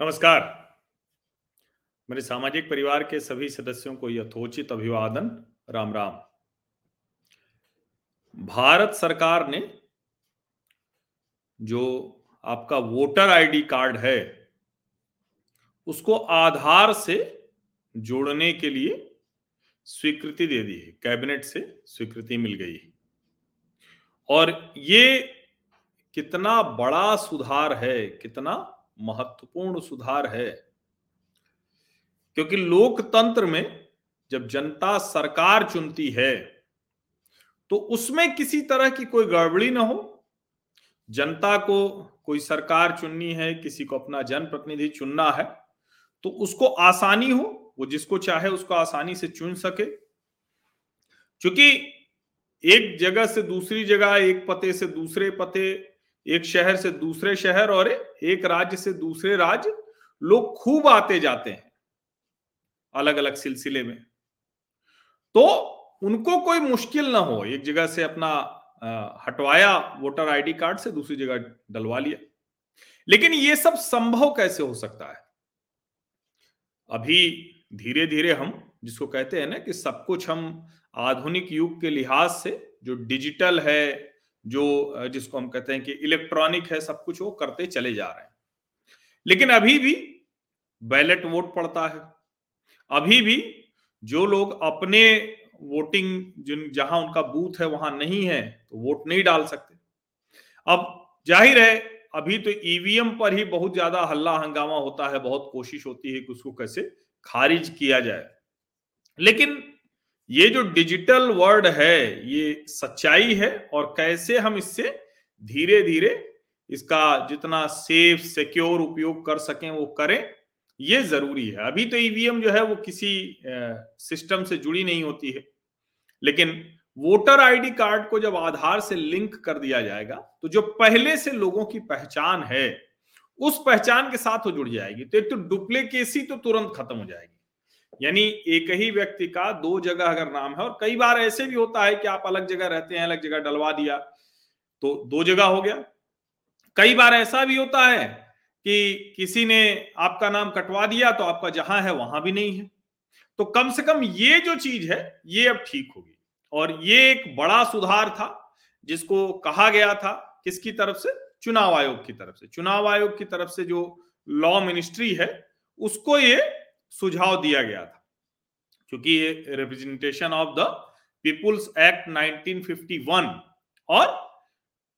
नमस्कार। मेरे सामाजिक परिवार के सभी सदस्यों को यथोचित अभिवादन। राम राम। भारत सरकार ने जो आपका वोटर आईडी कार्ड है, उसको आधार से जोड़ने के लिए स्वीकृति दे दी है, कैबिनेट से स्वीकृति मिल गई है। और ये कितना बड़ा सुधार है, कितना महत्वपूर्ण सुधार है। क्योंकि लोकतंत्र में जब जनता सरकार चुनती है तो उसमें किसी तरह की कोई गड़बड़ी ना हो। जनता को कोई सरकार चुननी है, किसी को अपना जनप्रतिनिधि चुनना है तो उसको आसानी हो, वो जिसको चाहे उसको आसानी से चुन सके। क्योंकि एक जगह से दूसरी जगह, एक पते से दूसरे पते एक शहर से दूसरे शहर और एक राज्य से दूसरे राज्य, लोग खूब आते जाते हैं अलग अलग सिलसिले में। तो उनको कोई मुश्किल ना हो, एक जगह से अपना हटवाया वोटर आईडी कार्ड से दूसरी जगह डलवा लिया। लेकिन ये सब संभव कैसे हो सकता है? अभी धीरे धीरे हम जिसको कहते हैं ना कि सब कुछ हम आधुनिक युग के लिहाज से, जो डिजिटल है जो जिसको हम कहते हैं कि इलेक्ट्रॉनिक है, सब कुछ वो करते चले जा रहे हैं। लेकिन अभी भी बैलेट वोट पड़ता है। अभी भी जो लोग अपने वोटिंग जिन, जहाँ उनका बूथ है, वहाँ नहीं है तो वोट नहीं डाल सकते। अब ज़ाहिर है, अभी तो ईवीएम पर ही बहुत ज़्यादा हल्ला हंगामा होता है, बहुत कोशिश होती है कि उसको कैसे खारिज किया जाए। लेकिन ये जो डिजिटल वर्ड है, ये सच्चाई है और कैसे हम इससे धीरे धीरे इसका जितना सेफ़, सिक्योर उपयोग कर सकें, वो करें, ये ज़रूरी है। अभी तो ईवीएम जो है वो किसी सिस्टम से जुड़ी नहीं होती है। लेकिन वोटर आईडी कार्ड को जब आधार से लिंक कर दिया जाएगा तो जो पहले से लोगों की पहचान है, उस पहचान के साथ वो जुड़ जाएगी। तो एक तो डुप्लीकेसी तो तुरंत खत्म हो जाएगी। यानी एक ही व्यक्ति का दो जगह अगर नाम है, और कई बार ऐसे भी होता है कि आप अलग जगह रहते हैं, अलग जगह डलवा दिया तो दो जगह हो गया। कई बार ऐसा भी होता है कि किसी ने आपका नाम कटवा दिया तो आपका जहाँ है वहाँ भी नहीं है। तो कम से कम ये जो चीज़ है, ये अब ठीक होगी। और ये एक बड़ा सुधार था, जिसको कहा गया था किसकी तरफ़ से? चुनाव आयोग की तरफ़ से। चुनाव आयोग की तरफ़ से जो लॉ मिनिस्ट्री है, उसको ये सुझाव दिया गया था, क्योंकि ये representation of the people's act 1951 और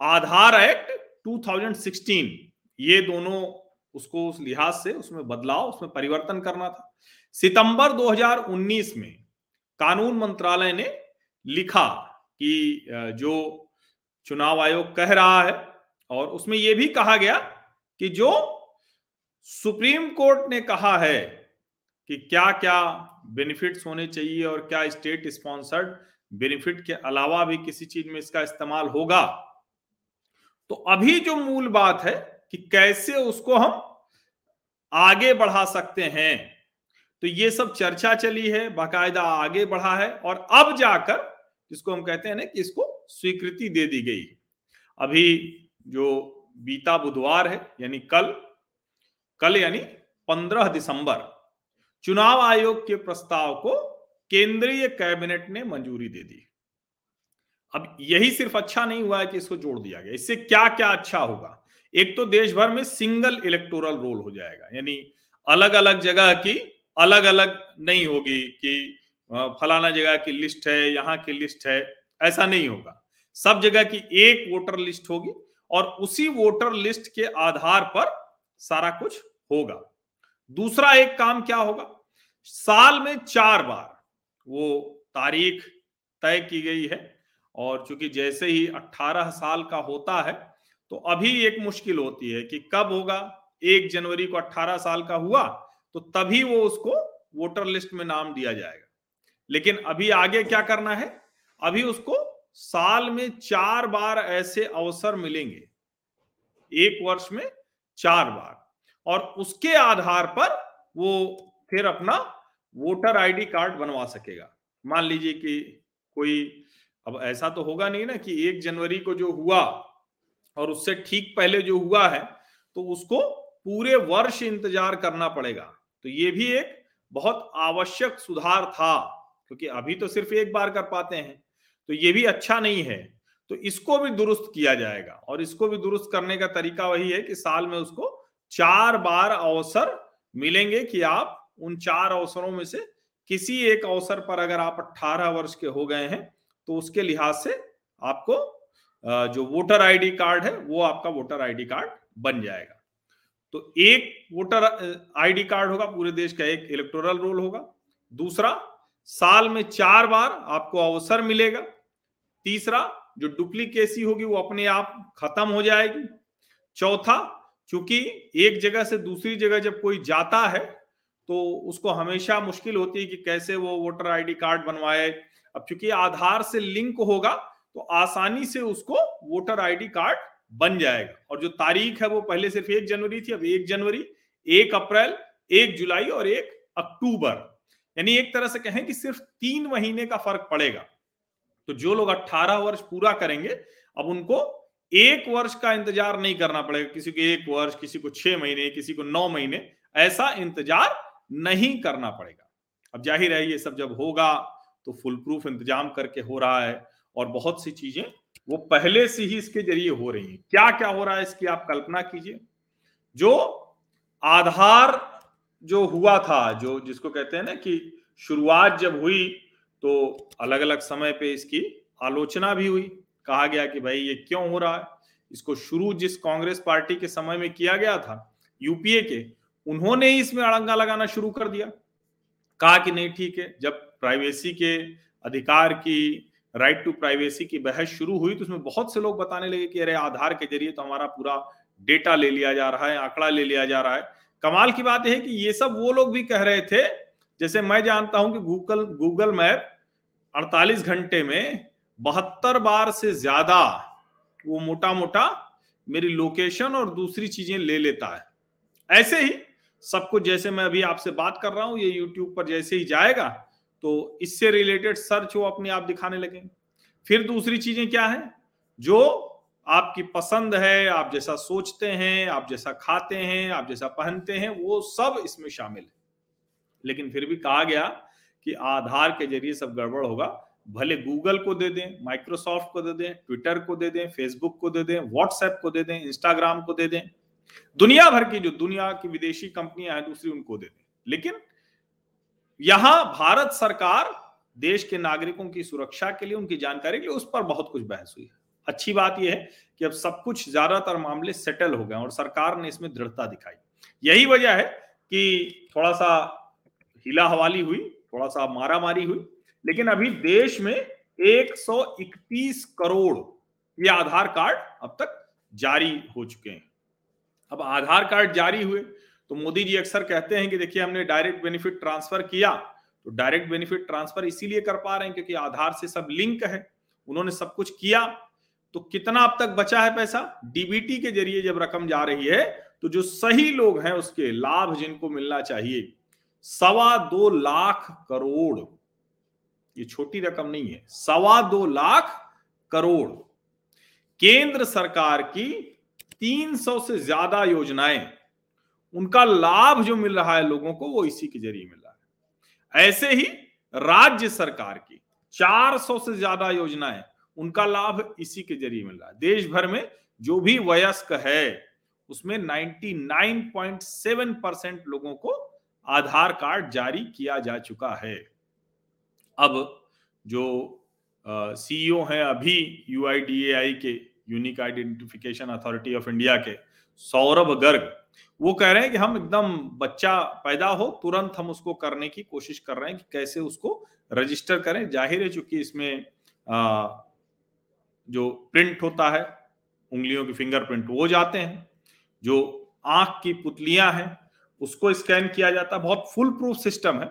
आधार एक्ट 2016 ये दोनों उसको उस लिहाज से उसमें बदलाव, उसमें परिवर्तन करना था। सितंबर 2019 में कानून मंत्रालय ने लिखा कि जो चुनाव आयोग कह रहा है और उसमें यह भी कहा गया कि जो सुप्रीम कोर्ट ने कहा है कि क्या क्या बेनिफिट्स होने चाहिए और क्या स्टेट स्पॉन्सर्ड बेनिफिट के अलावा भी किसी चीज़ में इसका इस्तेमाल होगा? तो अभी जो मूल बात है कि कैसे उसको हम आगे बढ़ा सकते हैं तो ये सब चर्चा चली है, बाकायदा आगे बढ़ा है और अब जाकर जिसको हम कहते हैं ना कि इसको स्वीकृति दे दी गई। अभी जो बीता बुधवार है, यानी कल कल यानी पंद्रह दिसंबर चुनाव आयोग के प्रस्ताव को केंद्रीय कैबिनेट ने मंजूरी दे दी। अब यही सिर्फ़ अच्छा नहीं हुआ है कि इसको जोड़ दिया गया। इससे क्या क्या अच्छा होगा? एक तो देश भर में सिंगल इलेक्टोरल रोल हो जाएगा। यानी अलग अलग जगह की अलग अलग नहीं होगी कि फलाना जगह की लिस्ट है, यहाँ की लिस्ट है, ऐसा नहीं होगा। सब जगह की एक वोटर लिस्ट होगी और उसी वोटर लिस्ट के आधार पर सारा कुछ होगा। दूसरा एक काम क्या होगा? साल में चार बार वो तारीख तय की गई है और चूँकि जैसे ही 18 साल का होता है तो अभी एक मुश्किल होती है कि कब होगा? एक जनवरी को 18 साल का हुआ तो तभी वो उसको वोटर लिस्ट में नाम दिया जाएगा। लेकिन अभी आगे क्या करना है? अभी उसको साल में चार बार ऐसे अवसर मिलेंगे। एक वर्ष में चार बार। और उसके आधार पर वो फिर अपना वोटर आईडी कार्ड बनवा सकेगा। मान लीजिए कि कोई, अब ऐसा तो होगा नहीं ना कि एक जनवरी को जो हुआ और उससे ठीक पहले जो हुआ है तो उसको पूरे वर्ष इंतज़ार करना पड़ेगा। तो ये भी एक बहुत आवश्यक सुधार था, क्योंकि अभी तो सिर्फ़ एक बार कर पाते हैं। तो ये भी अच्छा नहीं है। तो इसको भी दुरुस्त किया जाएगा और इसको भी दुरुस्त करने का तरीका वही है कि साल में उसको चार बार अवसर मिलेंगे कि आप उन चार अवसरों में से किसी एक अवसर पर अगर आप 18 वर्ष के हो गए हैं तो उसके लिहाज से आपको जो वोटर आईडी कार्ड है, वो आपका वोटर आईडी कार्ड बन जाएगा। तो एक वोटर आईडी कार्ड होगा, पूरे देश का एक इलेक्टोरल रोल होगा। दूसरा, साल में चार बार आपको अवसर मिलेगा। तीसरा, जो डुप्लीकेसी होगी, वो अपने आप खत्म हो जाएगी। चौथा क्योंकि एक जगह से दूसरी जगह जब कोई जाता है तो उसको हमेशा मुश्किल होती है कि कैसे वो वोटर आईडी कार्ड बनवाए। अब चूँकि आधार से लिंक होगा तो आसानी से उसको वोटर आईडी कार्ड बन जाएगा। और जो तारीख है वो पहले सिर्फ़ एक जनवरी थी, अब एक जनवरी, एक अप्रैल, एक जुलाई और एक अक्टूबर। यानी एक तरह से कहें कि सिर्फ़ तीन महीने का फ़र्क पड़ेगा। तो जो लोग 18 वर्ष पूरा करेंगे, अब उनको एक वर्ष का इंतज़ार नहीं करना पड़ेगा, किसी को एक वर्ष, किसी को छह महीने, किसी को नौ महीने, ऐसा इंतज़ार नहीं करना पड़ेगा। अब ज़ाहिर है, ये सब जब होगा तो फुल प्रूफ इंतज़ाम करके हो रहा है और बहुत सी चीज़ें वो पहले से ही इसके ज़रिए हो रही हैं। क्या क्या हो रहा है, इसकी आप कल्पना कीजिए। जो आधार जो हुआ था, जो जिसको कहते हैं ना कि शुरुआत जब हुई तो अलग अलग समय पे इसकी आलोचना भी हुई। कहा गया कि भाई ये क्यों हो रहा है? इसको शुरू जिस कांग्रेस पार्टी के समय में किया गया था, यूपीए के, उन्होंने ही इसमें अड़ंगा लगाना शुरू कर दिया। कहा कि नहीं ठीक है, जब प्राइवेसी के अधिकार की राइट टू प्राइवेसी की बहस शुरू हुई तो उसमें बहुत से लोग बताने लगे कि अरे आधार के ज़रिए तो हमारा पूरा डेटा ले लिया जा रहा है, आंकड़ा ले लिया जा रहा है। कमाल की बात है कि ये सब वो लोग भी कह रहे थे, जैसे मैं जानता हूँ कि गूगल गूगल मैप 48 घंटे में बहत्तर बार से ज़्यादा वो मोटा मोटा मेरी लोकेशन और दूसरी चीज़ें ले लेता है। ऐसे ही सब कुछ जैसे मैं अभी आपसे बात कर रहा हूँ, ये यूट्यूब पर जैसे ही जाएगा तो इससे रिलेटेड सर्च वो अपने आप दिखाने लगेंगे। फिर दूसरी चीज़ें क्या है? जो आपकी पसंद है, आप जैसा सोचते हैं, आप जैसा खाते हैं, आप जैसा पहनते हैं, वो सब इसमें शामिल है। लेकिन फिर भी कहा गया कि आधार के ज़रिए सब गड़बड़ होगा। भले गूगल को दे दें, माइक्रोसॉफ्ट को दे दें, ट्विटर को दे दें, फेसबुक को दे दें, व्हाट्सएप को दे दें, इंस्टाग्राम को दे दें, दुनिया भर की जो दुनिया की विदेशी कंपनियाँ हैं, दूसरी उनको दे दें। लेकिन यहाँ भारत सरकार देश के नागरिकों की सुरक्षा के लिए, उनकी जानकारी के लिए, उस पर बहुत कुछ बहस हुई है। अच्छी बात यह है कि अब सब कुछ ज़्यादातर मामले सेटल हो गए और सरकार ने इसमें दृढ़ता दिखाई। यही वजह है कि थोड़ा सा हिला हवाली हुई, थोड़ा सा मारा मारी हुई लेकिन अभी देश में 131 करोड़ ये आधार कार्ड अब तक जारी हो चुके हैं। अब आधार कार्ड जारी हुए तो मोदी जी अक्सर कहते हैं कि देखिए, हमने डायरेक्ट बेनिफिट ट्रांसफ़र किया तो डायरेक्ट बेनिफिट ट्रांसफ़र इसीलिए कर पा रहे हैं क्योंकि आधार से सब लिंक है, उन्होंने सब कुछ किया। तो कितना अब तक बचा है पैसा? डीबीटी के ज़रिए जब रकम जा रही है तो जो सही लोग हैं उसके लाभ जिनको मिलना चाहिए, सवा दो लाख करोड़ ये छोटी रकम नहीं है, सवा दो लाख करोड़। केंद्र सरकार की 300 से ज़्यादा योजनाएँ, उनका लाभ जो मिल रहा है लोगों को वो इसी के ज़रिए मिल रहा है। ऐसे ही राज्य सरकार की 400 से ज़्यादा योजनाएँ, उनका लाभ इसी के ज़रिए मिल रहा है। देश भर में जो भी वयस्क है, उसमें 99.7 परसेंट लोगों को आधार कार्ड जारी किया जा चुका है। अब जो सीईओ हैं अभी यूआईडीएआई के unique identification authority of India के सौरभ गर्ग वो कह रहे हैं कि हम एकदम बच्चा पैदा हो तुरंत हम उसको करने की कोशिश कर रहे हैं कि कैसे उसको रजिस्टर करें। ज़ाहिर है चूँकि इसमें आ, जो प्रिंट होता है उंगलियों की फिंगरप्रिंट वो जाते हैं। जो आँख की पुतलियाँ हैं उसको स्कैन किया जाता है। बहुत फुल प्रूफ सिस्टम है।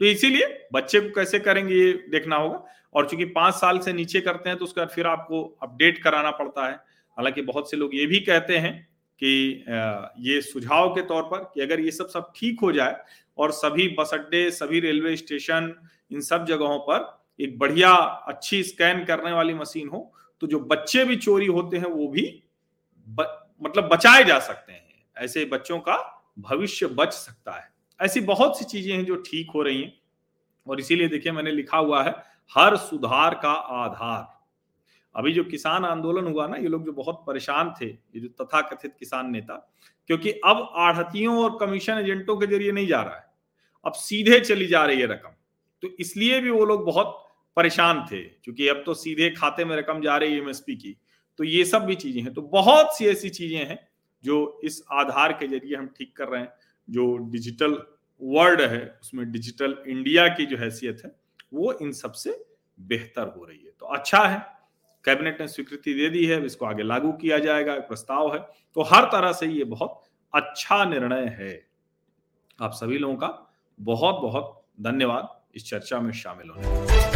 तो इसीलिए बच्चे को कैसे करेंगे ये देखना होगा। और चूँकि पाँच साल से नीचे करते हैं तो उसका फिर आपको अपडेट कराना पड़ता है। हालाँकि बहुत से लोग ये भी कहते हैं कि ये सुझाव के तौर पर कि अगर ये सब सब ठीक हो जाए और सभी बस अड्डे सभी रेलवे स्टेशन इन सब जगहों पर एक बढ़िया अच्छी स्कैन करने वाली मशीन हो तो जो बच्चे भी चोरी होते हैं वो भी ब, मतलब बचाए जा सकते हैं। ऐसे बच्चों का भविष्य बच सकता है। ऐसी बहुत सी चीज़ें हैं जो ठीक हो रही हैं। और इसीलिए देखिए मैंने लिखा हुआ है, हर सुधार का आधार। अभी जो किसान आंदोलन हुआ ना, ये लोग जो बहुत परेशान थे, ये जो तथाकथित किसान नेता, क्योंकि अब आढ़तियों और कमीशन एजेंटों के ज़रिए नहीं जा रहा है। अब सीधे चली जा रही है रकम। तो इसलिए भी वो लोग बहुत परेशान थे, क्योंकि अब तो सीधे खाते में रकम जा रही है एमएसपी की। तो ये सब भी चीज़ें हैं। तो बहुत सी ऐसी चीज़ें हैं जो इस आधार के ज़रिए हम ठीक कर रहे हैं। जो डिजिटल वर्ल्ड है, उसमें डिजिटल इंडिया की जो हैसियत है, वो इन सबसे बेहतर हो रही है। तो अच्छा है कैबिनेट ने स्वीकृति दे दी है इसको आगे लागू किया जाएगा प्रस्ताव है। तो हर तरह से ये बहुत अच्छा निर्णय है। आप सभी लोगों का बहुत बहुत धन्यवाद इस चर्चा में शामिल होने